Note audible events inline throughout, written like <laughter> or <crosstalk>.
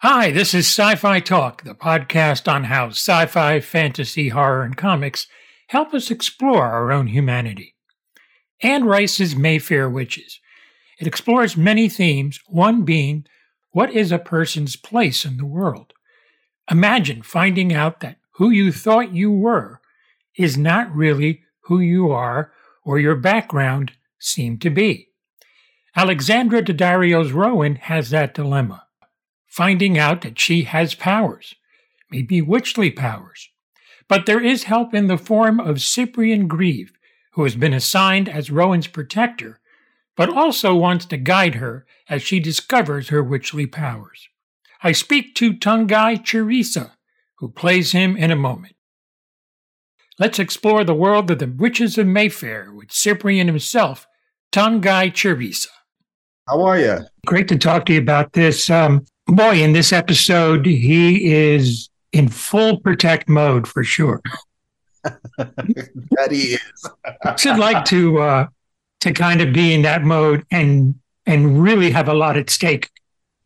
Hi, this is Sci Fi Talk, the podcast on how sci fi, fantasy, horror, and comics help us explore our own humanity. Anne Rice's Mayfair Witches. It explores many themes, one being what is a person's place in the world? Imagine finding out that who you thought you were is not really who you are or your background seemed to be. Alexandra Daddario's Rowan has that dilemma finding out that she has powers, maybe witchly powers. But there is help in the form of Ciprien Grieve, who has been assigned as Rowan's protector, but also wants to guide her as she discovers her witchly powers. I speak to Tongayi Chirisa, who plays him in a moment. Let's explore the world of the Witches of Mayfair with Ciprien himself, Tongayi Chirisa. How are you? Great to talk to you about this. Um, boy, in this episode, he is in full protect mode for sure. <laughs> that he is. I'd like to uh, to kind of be in that mode and and really have a lot at stake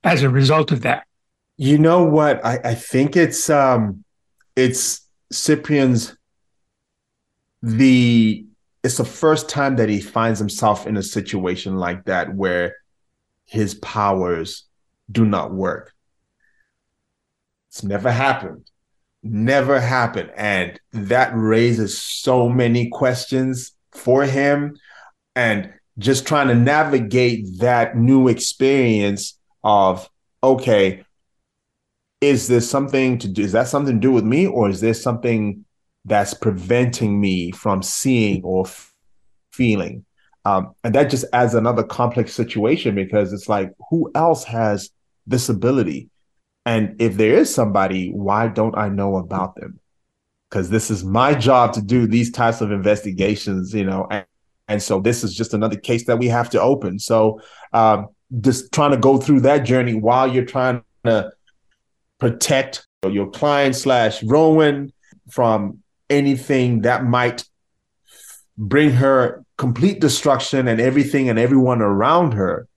as a result of that. You know what? I, I think it's um it's Ciprien's the it's the first time that he finds himself in a situation like that where his powers do not work. It's never happened. Never happened. And that raises so many questions for him. And just trying to navigate that new experience of, okay, is this something to do? Is that something to do with me? Or is there something that's preventing me from seeing or f- feeling? Um, and that just adds another complex situation because it's like, who else has this ability? And if there is somebody, why don't I know about them? Because this is my job to do these types of investigations, you know. And, and so this is just another case that we have to open. So um, just trying to go through that journey while you're trying to protect your client slash Rowan from anything that might bring her complete destruction and everything and everyone around her.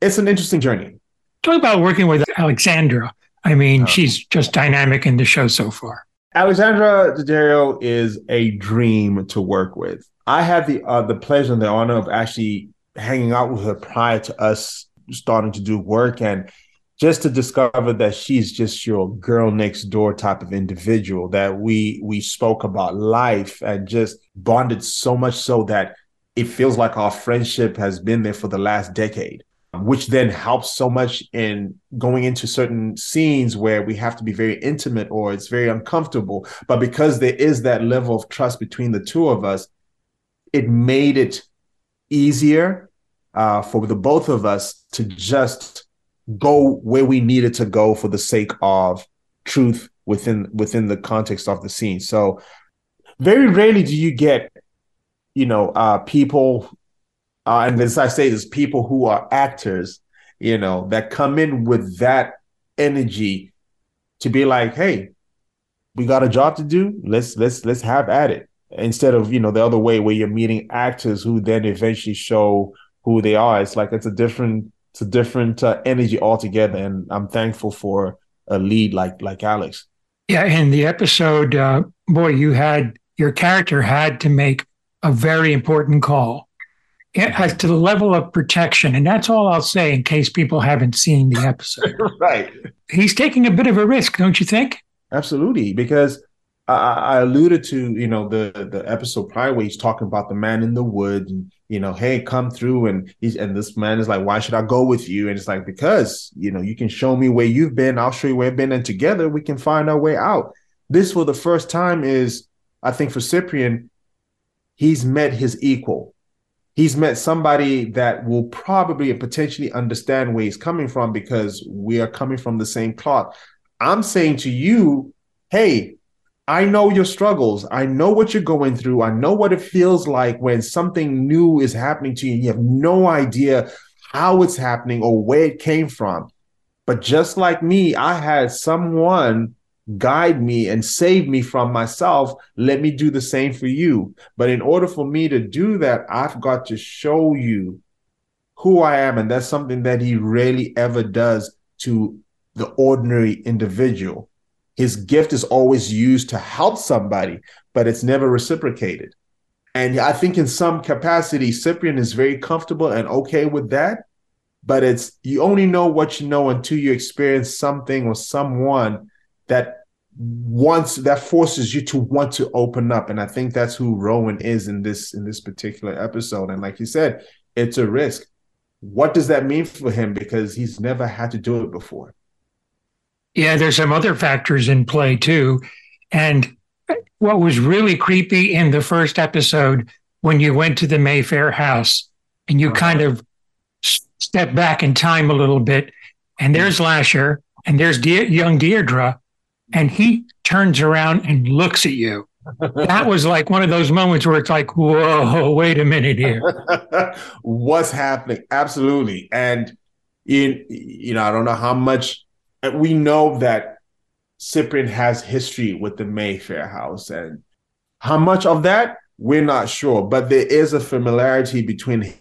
It's an interesting journey. Talk about working with Alexandra. I mean, um, she's just dynamic in the show so far. Alexandra Daddario is a dream to work with. I had the uh, the pleasure and the honor of actually hanging out with her prior to us starting to do work, and just to discover that she's just your girl next door type of individual. That we we spoke about life and just bonded so much so that it feels like our friendship has been there for the last decade which then helps so much in going into certain scenes where we have to be very intimate or it's very uncomfortable. But because there is that level of trust between the two of us, it made it easier uh, for the both of us to just go where we needed to go for the sake of truth within within the context of the scene. So very rarely do you get, you know, uh, people uh, and as I say, there's people who are actors, you know, that come in with that energy to be like, hey, we got a job to do. Let's let's let's have at it. Instead of you know the other way where you're meeting actors who then eventually show who they are. It's like it's a different it's a different uh, energy altogether. And I'm thankful for a lead like like Alex. Yeah, in the episode, uh, boy, you had your character had to make a very important call as to the level of protection. And that's all I'll say in case people haven't seen the episode. <laughs> right. He's taking a bit of a risk, don't you think? Absolutely. Because I, I alluded to, you know, the the episode prior where he's talking about the man in the wood and, you know, hey, come through. And he's and this man is like, why should I go with you? And it's like, because, you know, you can show me where you've been, I'll show you where I've been, and together we can find our way out. This for the first time is, I think for Ciprien, he's met his equal he's met somebody that will probably and potentially understand where he's coming from because we are coming from the same cloth. I'm saying to you, hey, I know your struggles. I know what you're going through. I know what it feels like when something new is happening to you. You have no idea how it's happening or where it came from. But just like me, I had someone guide me and save me from myself, let me do the same for you. But in order for me to do that, I've got to show you who I am. And that's something that he rarely ever does to the ordinary individual. His gift is always used to help somebody, but it's never reciprocated. And I think in some capacity, Ciprien is very comfortable and okay with that. But it's you only know what you know until you experience something or someone that wants that forces you to want to open up. And I think that's who Rowan is in this in this particular episode. And like you said, it's a risk. What does that mean for him? Because he's never had to do it before. Yeah, there's some other factors in play too. And what was really creepy in the first episode when you went to the Mayfair house and you uh-huh. kind of step back in time a little bit, and there's Lasher and there's De- young Deirdre, and he turns around and looks at you. that was like one of those moments where it's like, whoa, wait a minute here. <laughs> What's happening? Absolutely. And in you know, I don't know how much we know that Ciprien has history with the Mayfair house. And how much of that, we're not sure, but there is a familiarity between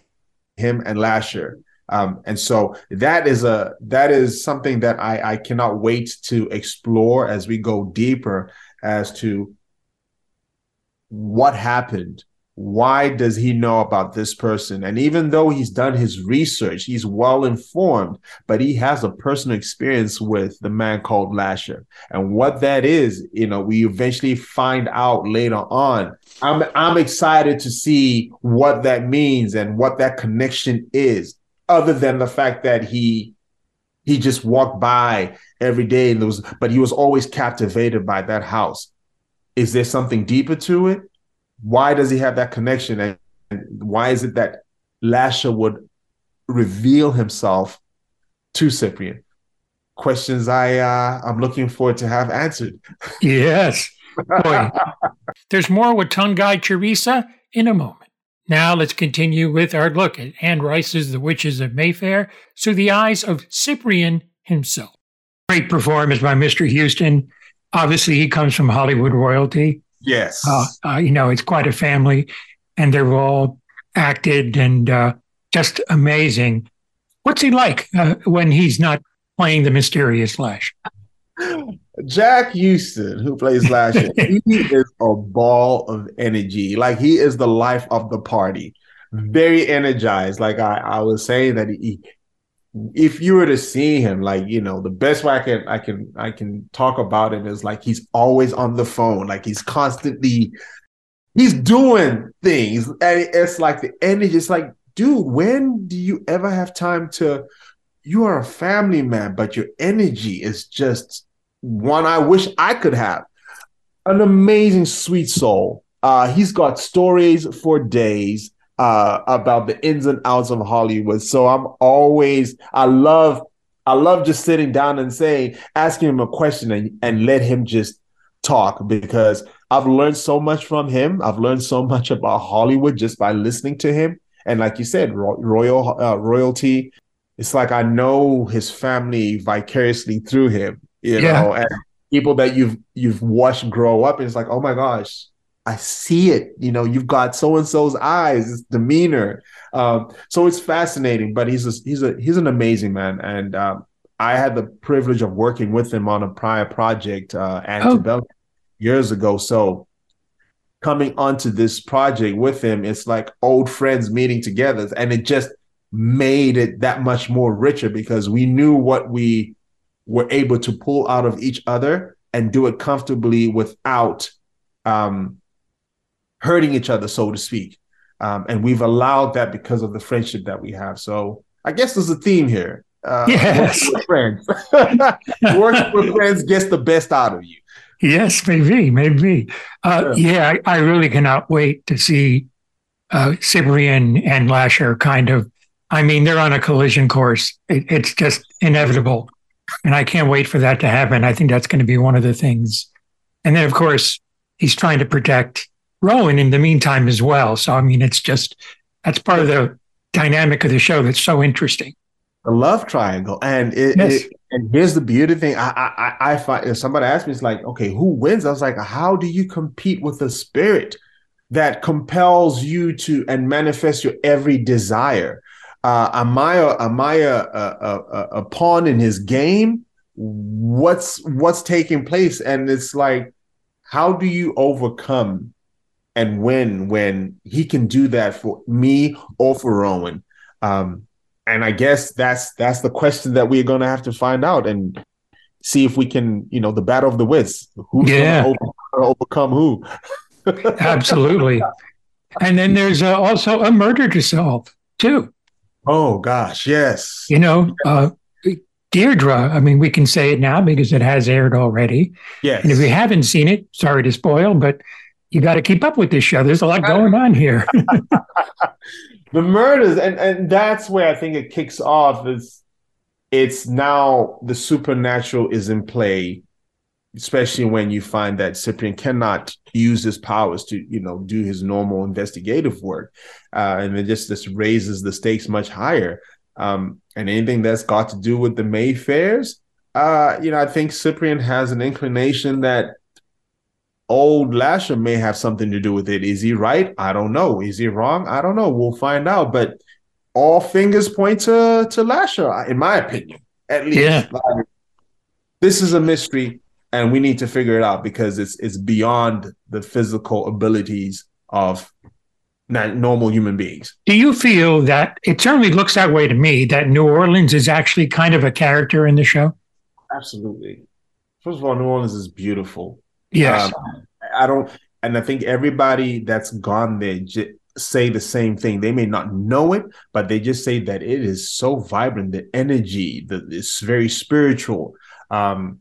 him and Lasher. Um, and so that is a that is something that I, I cannot wait to explore as we go deeper as to what happened why does he know about this person? And even though he's done his research, he's well informed, but he has a personal experience with the man called Lasher. And what that is, you know, we eventually find out later on. I'm I'm excited to see what that means and what that connection is, other than the fact that he he just walked by every day and was but he was always captivated by that house. Is there something deeper to it? why does he have that connection and, why is it that Lasher would reveal himself to Ciprien? Questions I uh, I'm looking forward to have answered. Yes. Boy. <laughs> There's more with Tongayi Chirisa in a moment. Now let's continue with our look at Anne Rice's The Witches of Mayfair through the eyes of Ciprien himself. Great performance by Mr. Huston. Obviously, he comes from Hollywood royalty. Yes. Uh, uh, you know, it's quite a family, and they're all acted and uh, just amazing. What's he like uh, when he's not playing the mysterious Lash? <laughs> Jack Huston, who plays Lash, <laughs> he is a ball of energy. Like he is the life of the party. Very energized. Like I, I was saying that he, if you were to see him, like you know, the best way I can I can I can talk about him is like he's always on the phone, like he's constantly he's doing things, and it's like the energy. It's like, dude, when do you ever have time to? You are a family man, but your energy is just one I wish I could have. An amazing, sweet soul. Uh, he's got stories for days uh, about the ins and outs of Hollywood. So I'm always, I love, I love just sitting down and saying, asking him a question and, and let him just talk because I've learned so much from him. I've learned so much about Hollywood just by listening to him. And like you said, ro- royal uh, royalty. It's like I know his family vicariously through him, you yeah. know, and people that you've you've watched grow up. And it's like, oh my gosh, I see it. You know, you've got so and so's eyes, his demeanor. Um, so it's fascinating. But he's a, he's a he's an amazing man, and um, I had the privilege of working with him on a prior project, uh, Antebellum, oh. years ago. So coming onto this project with him, it's like old friends meeting together, and it just made it that much more richer because we knew what we were able to pull out of each other and do it comfortably without um, hurting each other, so to speak. Um, and we've allowed that because of the friendship that we have. So I guess there's a theme here. Uh, yes. Friends. <laughs> working with friends gets the best out of you. Yes, maybe, maybe. Uh, yeah, yeah I, I, really cannot wait to see uh, Ciprien and Lasher kind of. I mean, they're on a collision course. It, it's just inevitable. And I can't wait for that to happen. I think that's going to be one of the things. And then, of course, he's trying to protect Rowan in the meantime as well. So I mean, it's just that's part of the dynamic of the show that's so interesting. The love triangle, and it, yes. it and here's the beauty thing. I I I find if somebody asked me, it's like, okay, who wins? I was like, how do you compete with a spirit that compels you to and manifest your every desire? Uh, am I a, am I a, a, a, pawn in his game, what's what's taking place and it's like how do you overcome and win when he can do that for me or for Rowan um and I guess that's that's the question that we're going to have to find out and see if we can you know the battle of the wits who's Yeah. going to overcome who <laughs> Absolutely. And then there's uh, also a murder to solve, too. Oh gosh yes You know, uh, Deirdre, I mean, we can say it now because it has aired already. yes And if you haven't seen it, sorry to spoil, but you got to keep up with this show. There's a lot going on here. <laughs> the murders and and that's where i think it kicks off is it's now the supernatural is in play especially when you find that ciprien cannot use his powers to you know do his normal investigative work uh, and it just just raises the stakes much higher um, and anything that's got to do with the mayfairs uh, you know i think ciprien has an inclination that old Lasher may have something to do with it. Is he right? I don't know. Is he wrong? I don't know. We'll find out. But all fingers point to to Lasher, in my opinion, at least. Yeah. Like, this is a mystery, and we need to figure it out because it's it's beyond the physical abilities of normal human beings. Do you feel that it certainly looks that way to me that New Orleans is actually kind of a character in the show? Absolutely. First of all, New Orleans is beautiful. Yes. Um, I don't, and I think everybody that's gone there j- say the same thing. They may not know it, but they just say that it is so vibrant. The energy, the it's very spiritual, um,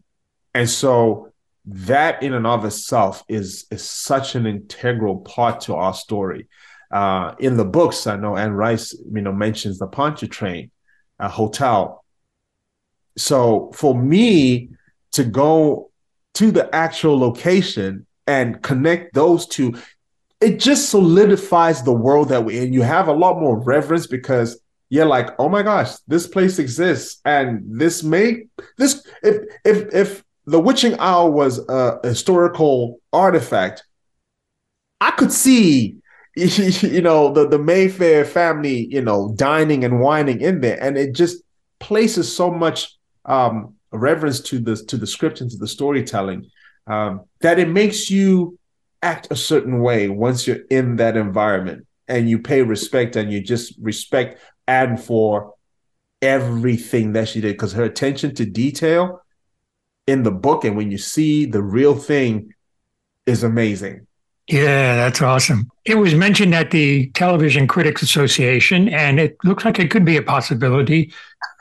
and so that in and of itself is is such an integral part to our story. Uh, in the books, I know Anne Rice, you know, mentions the Pontchartrain uh, Hotel. So for me to go to the actual location and connect those two, it just solidifies the world that we're in. You have a lot more reverence because you're like, oh my gosh, this place exists, and this may this if if if the witching owl was a historical artifact, I could see <laughs> you know the the Mayfair family, you know, dining and wining in there, and it just places so much um, reverence to the to the script and to the storytelling um, that it makes you act a certain way once you're in that environment and you pay respect and you just respect Anne for everything that she did because her attention to detail in the book and when you see the real thing is amazing. Yeah, that's awesome. It was mentioned at the Television Critics Association, and it looks like it could be a possibility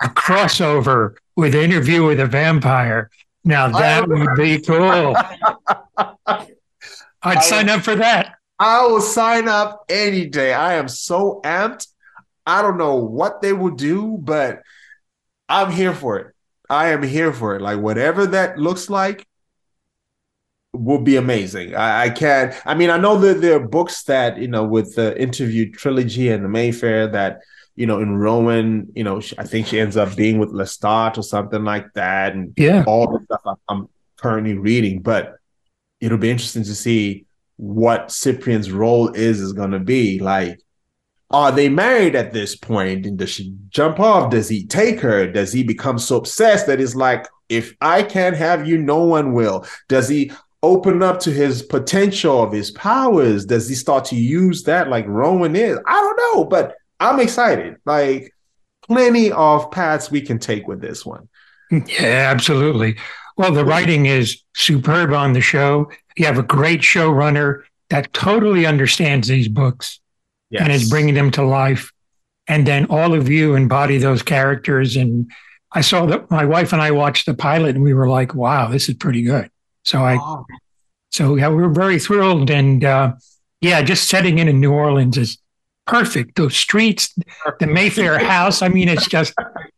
a crossover with Interview with a Vampire. Now, that would be cool. <laughs> I'd sign up for that. I will sign up any day. I am so amped. I don't know what they will do, but I'm here for it. I am here for it. Like whatever that looks like will be amazing. I, I can't. I mean, I know that there are books that you know with the interview trilogy and the Mayfair that you know in Rowan. You know, I think she ends up being with Lestat or something like that, and Yeah. all the stuff I'm currently reading. But it'll be interesting to see what Ciprien's role is is going to be. Like, are they married at this point? And does she jump off? Does he take her? Does he become so obsessed that he's like, if I can't have you, no one will? Does he open up to his potential of his powers? Does he start to use that like Rowan is? I don't know, but I'm excited. Like, plenty of paths we can take with this one. Yeah, absolutely. Well, the writing is superb on the show. You have a great showrunner that totally understands these books and is bringing them to life. And then all of you embody those characters. And I saw that my wife and I watched the pilot and we were like, wow, this is pretty good. So I, Oh, so yeah, we were very thrilled. And uh, yeah, just setting in in New Orleans is perfect. Those streets, the Mayfair <laughs> house. I mean, it's just,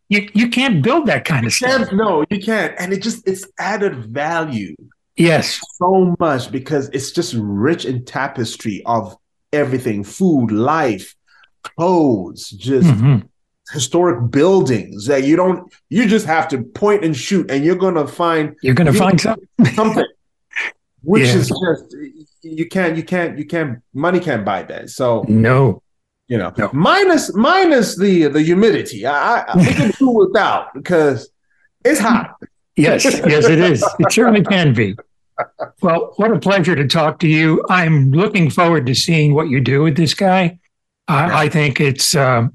you, you can't build that kind of stuff. no, you can't. And it just it's added value Yes. so much because it's just rich in tapestry of everything, food, life, clothes, just Mhm. historic buildings that you don't you just have to point and shoot and you're gonna find You're going to find something. <laughs> something which Yeah. is just you can't you can't you can't money can't buy that. So No. you know No. minus minus the the humidity. I, I we can do without because it's hot. <laughs> Yes, yes, it is. It certainly can be. Well, what a pleasure to talk to you. I'm looking forward to seeing what you do with this guy. Uh, I think it's, uh,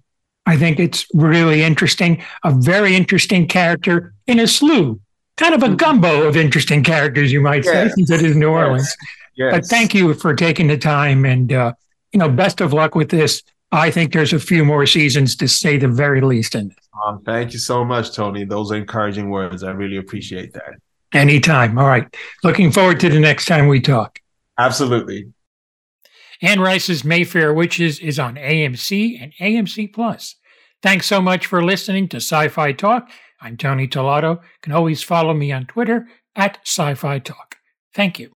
I think it's really interesting. A very interesting character in a slew, kind of a gumbo of interesting characters, you might say, since it is New Orleans. Yes. But thank you for taking the time, and uh, you know, best of luck with this. I think there's a few more seasons to say the very least in this. Um, thank you so much, Tony. Those are encouraging words. I really appreciate that. Anytime. All right. Looking forward to the next time we talk. Absolutely. Anne Rice's Mayfair Witches is on AMC and AMC Plus. Thanks so much for listening to Sci Fi Talk. I'm Tony Tolato. You can always follow me on Twitter at Sci Fi Talk. Thank you.